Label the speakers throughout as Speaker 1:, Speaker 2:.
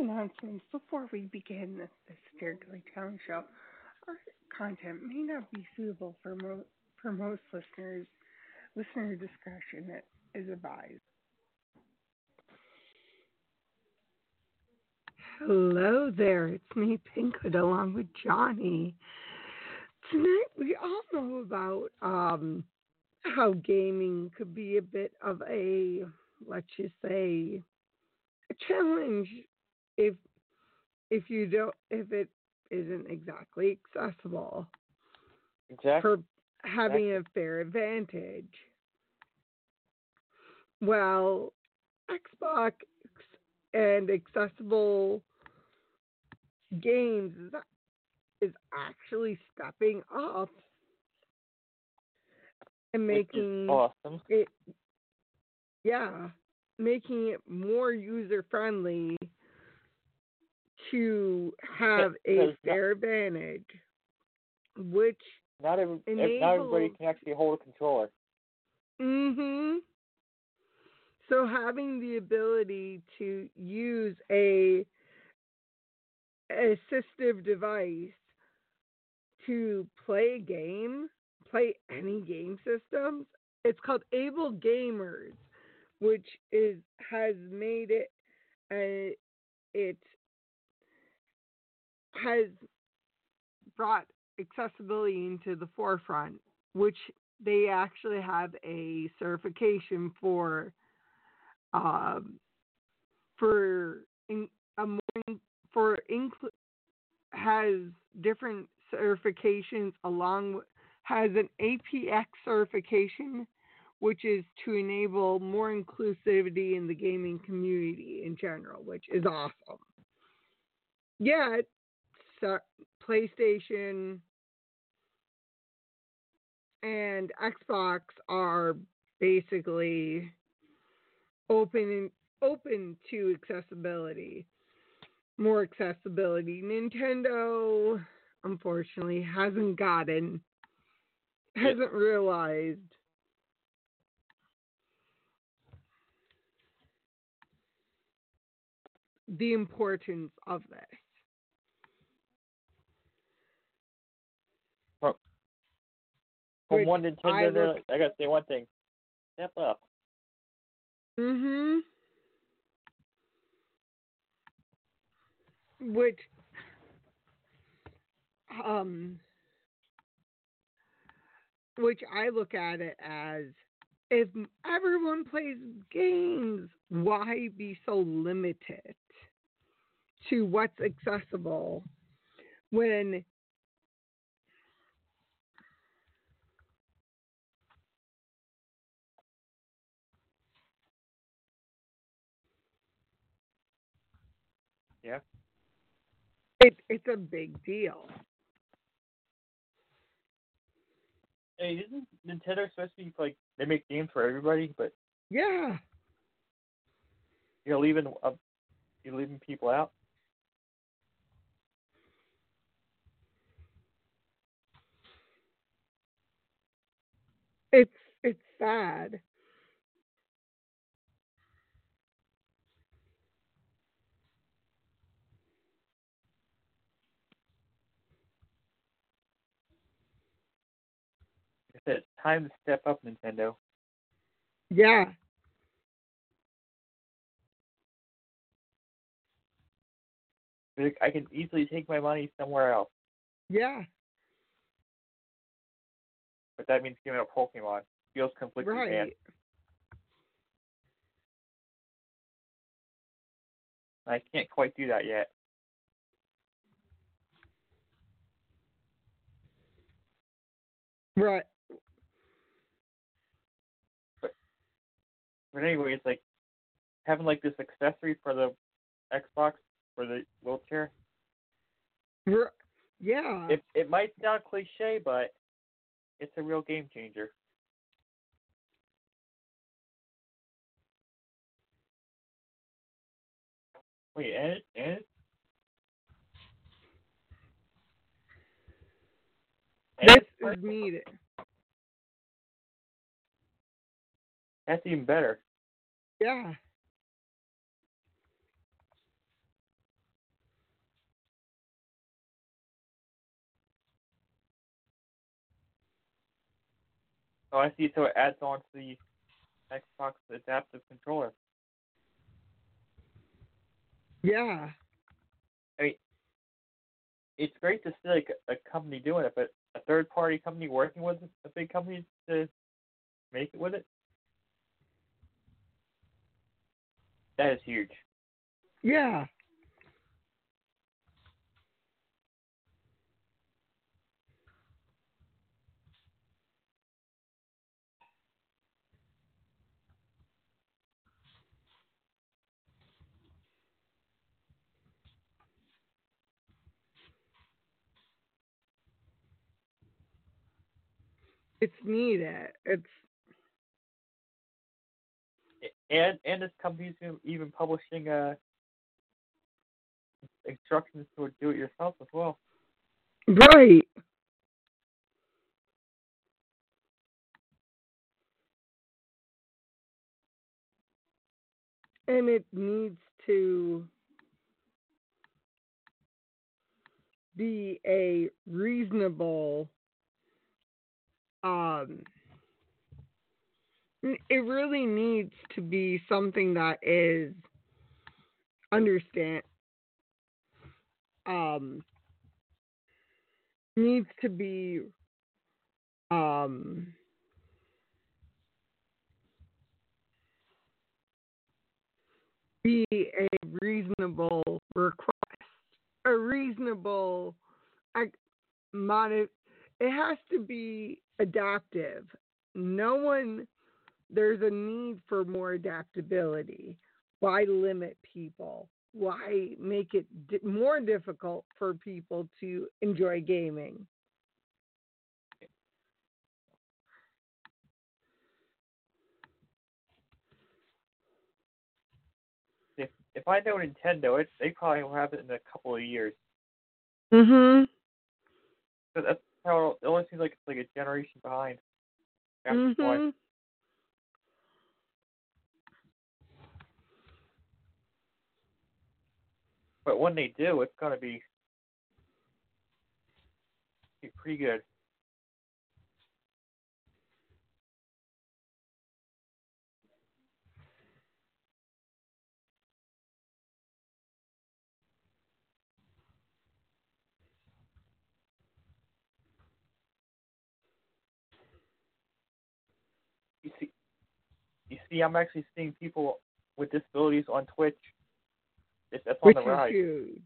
Speaker 1: Announcements before we begin this Fairly Town show. Our content may not be suitable for mo- for most listeners. Listener discretion is advised. Hello there, it's me, Pinkhood, along with Johnnie. Tonight we all know about um, how gaming could be a bit of a, let's just say, a challenge if if you don't if it isn't exactly accessible
Speaker 2: Exactly.
Speaker 1: for having a fair advantage. Well, Xbox and accessible games is, is actually stepping up and making
Speaker 2: awesome.
Speaker 1: it yeah making it more user friendly to have a
Speaker 2: because not-
Speaker 1: fair advantage which
Speaker 2: Not every, not everybody can actually hold a controller.
Speaker 1: mhm so having the ability to use a assistive device to play a game, play any game systems. It's called Able Gamers, which is has made it uh, it has brought accessibility into the forefront, which they actually have a certification for um, for in, a more for inclu- has different certifications along with, has an APX certification which is to enable more inclusivity in the gaming community in general, which is awesome. Yet, PlayStation and Xbox are basically open open to accessibility, more accessibility. Nintendo, unfortunately, hasn't gotten, hasn't realized the importance of this.
Speaker 2: From one
Speaker 1: I
Speaker 2: to-
Speaker 1: look-
Speaker 2: I gotta say one thing. Step up.
Speaker 1: Mhm. Which um which I look at it as if everyone plays games, why be so limited to what's accessible when
Speaker 2: Yeah.
Speaker 1: it, it's a big deal.
Speaker 2: Hey, isn't Nintendo supposed to be like they make games for everybody, but
Speaker 1: Yeah.
Speaker 2: you're leaving uh, you're leaving people out?
Speaker 1: It's it's sad.
Speaker 2: it's time to step up, Nintendo.
Speaker 1: Yeah.
Speaker 2: I can easily take my money somewhere else.
Speaker 1: Yeah.
Speaker 2: But that means giving up Pokemon. Feels conflicting,
Speaker 1: right.
Speaker 2: I can't quite do that yet.
Speaker 1: Right.
Speaker 2: But anyway, it's like having like this accessory for the Xbox for the wheelchair.
Speaker 1: Yeah.
Speaker 2: It it might sound cliche, but it's a real game changer. Wait, and and it,
Speaker 1: this is needed.
Speaker 2: That's even better.
Speaker 1: Yeah.
Speaker 2: Oh, I see. So it adds on to the Xbox adaptive controller.
Speaker 1: Yeah.
Speaker 2: I mean, It's great to see like a company doing it, but a third party company working with a big company to make it with it. That is huge.
Speaker 1: Yeah. It's needed. It's
Speaker 2: And and this company's even publishing uh instructions to do it yourself as well.
Speaker 1: right. And it needs to be a reasonable um it really needs to be something that is understand um needs to be um be a reasonable request a reasonable it has to be adaptive. No one there's a need for more adaptability why limit people why make it di- more difficult for people to enjoy gaming
Speaker 2: If if I know Nintendo, it they probably will have it in a couple of years.
Speaker 1: mhm
Speaker 2: But that's how it only seems like it's like a generation behind. After Sony. But when they do, it's gonna be be pretty good. You see, you see, I'm actually seeing people with disabilities on Twitch. It's that's on
Speaker 1: which
Speaker 2: the
Speaker 1: is huge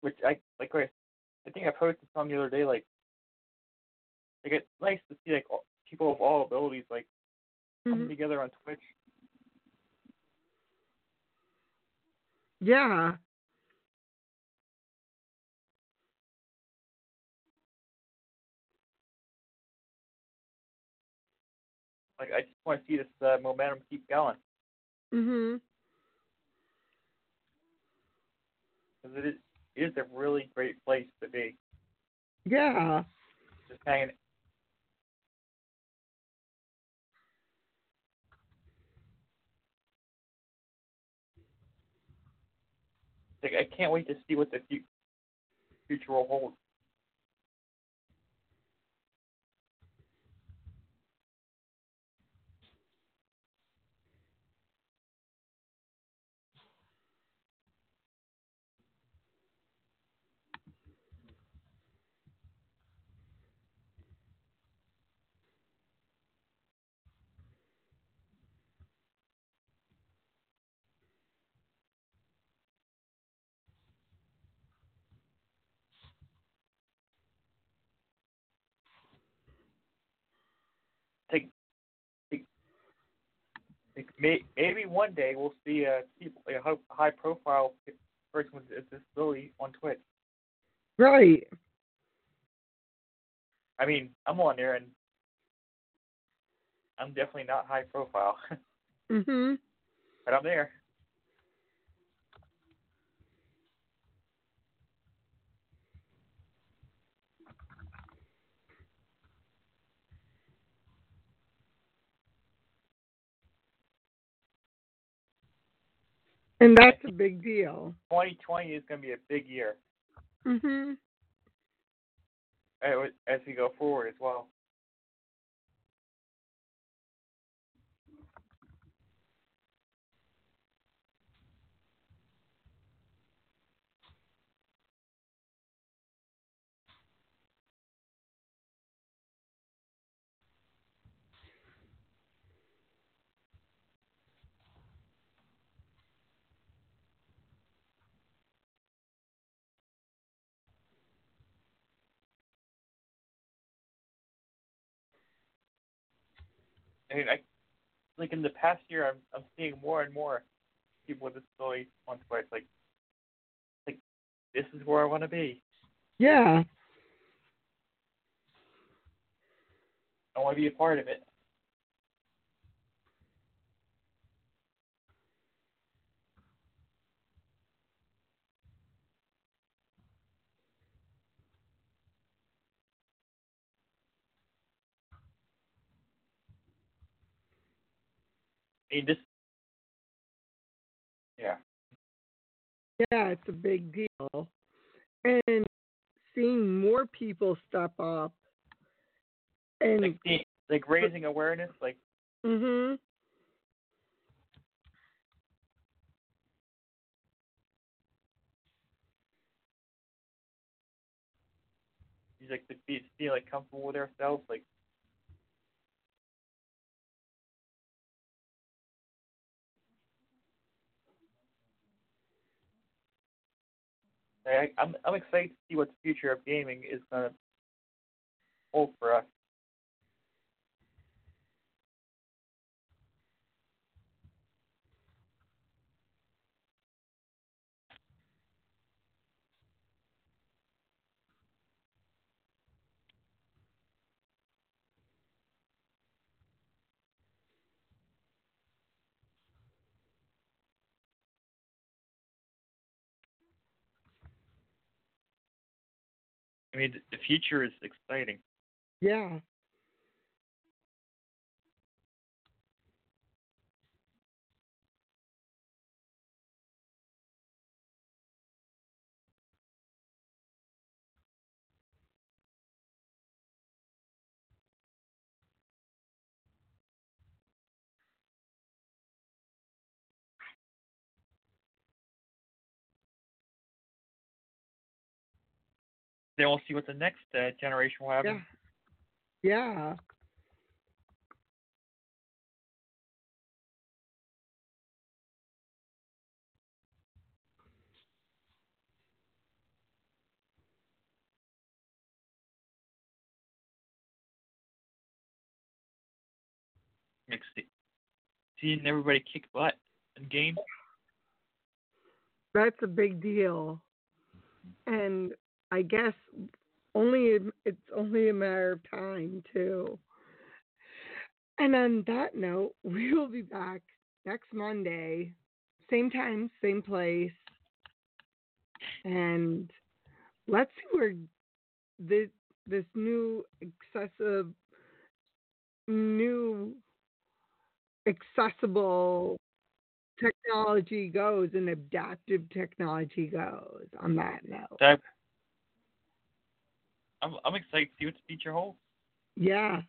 Speaker 2: which I like. I I think I posted some the other day. Like, like it's nice to see like all- people of all abilities like coming
Speaker 1: Mhm.
Speaker 2: together on Twitch.
Speaker 1: yeah
Speaker 2: want to see this uh, momentum keep going
Speaker 1: mhm
Speaker 2: because it is it is a really great place to be.
Speaker 1: yeah
Speaker 2: Just hanging. Like, I can't wait to see what the fu- future will hold. May, maybe one day we'll see a a high profile person with a disability on Twitch.
Speaker 1: Right.
Speaker 2: I mean, I'm on there and I'm definitely not high profile.
Speaker 1: mhm.
Speaker 2: But I'm there.
Speaker 1: And that's a big deal.
Speaker 2: 2020 is going to be a big year.
Speaker 1: Mhm.
Speaker 2: As we go forward as well. I mean, I like in the past year, I'm I'm seeing more and more people with disabilities on Twitch. Like, like this is where I want to be.
Speaker 1: Yeah.
Speaker 2: I want to be a part of it. I mean, this. Yeah.
Speaker 1: Yeah, it's a big deal. And seeing more people step up and
Speaker 2: like, the, like raising awareness, like.
Speaker 1: Mhm.
Speaker 2: He's like to be feel like comfortable with ourselves, like I, I'm I'm excited to see what the future of gaming is gonna hold for us. I mean, the future is exciting.
Speaker 1: Yeah.
Speaker 2: Then we'll see what the next uh, generation will have.
Speaker 1: Yeah. Yeah.
Speaker 2: Makes it, seeing everybody kick butt in games.
Speaker 1: That's a big deal. And I guess only it's only a matter of time too. And on that note, we will be back next Monday, same time, same place, and let's see where this this new excessive, new accessible technology goes and adaptive technology goes. On that note.
Speaker 2: I'm I'm excited to see what the future holds.
Speaker 1: Yeah.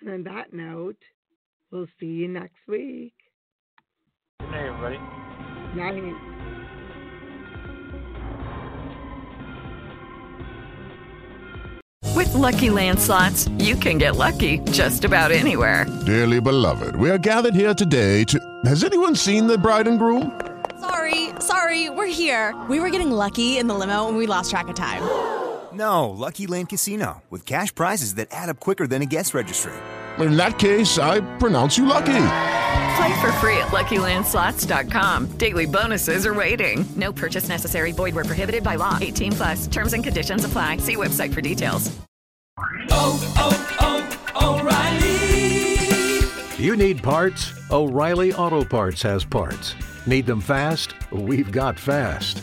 Speaker 1: And on that note, we'll see you next week.
Speaker 2: Good night, everybody.
Speaker 1: Night.
Speaker 3: With LuckyLand Slots, you can get lucky just about anywhere.
Speaker 4: Dearly beloved, we are gathered here today to. Has anyone seen the bride and groom?
Speaker 5: Sorry, sorry, we're here. We were getting lucky in the limo and we lost track of time.
Speaker 6: No, Lucky Land Casino, with cash prizes that add up quicker than a guest registry.
Speaker 4: In that case, I pronounce you lucky.
Speaker 3: Play for free at LuckyLandSlots.com. Daily bonuses are waiting. No purchase necessary. Void were prohibited by law. 18 plus. Terms and conditions apply. See website for details. Oh, oh, oh, O'Reilly!
Speaker 7: You need parts? O'Reilly Auto Parts has parts. Need them fast? We've got fast.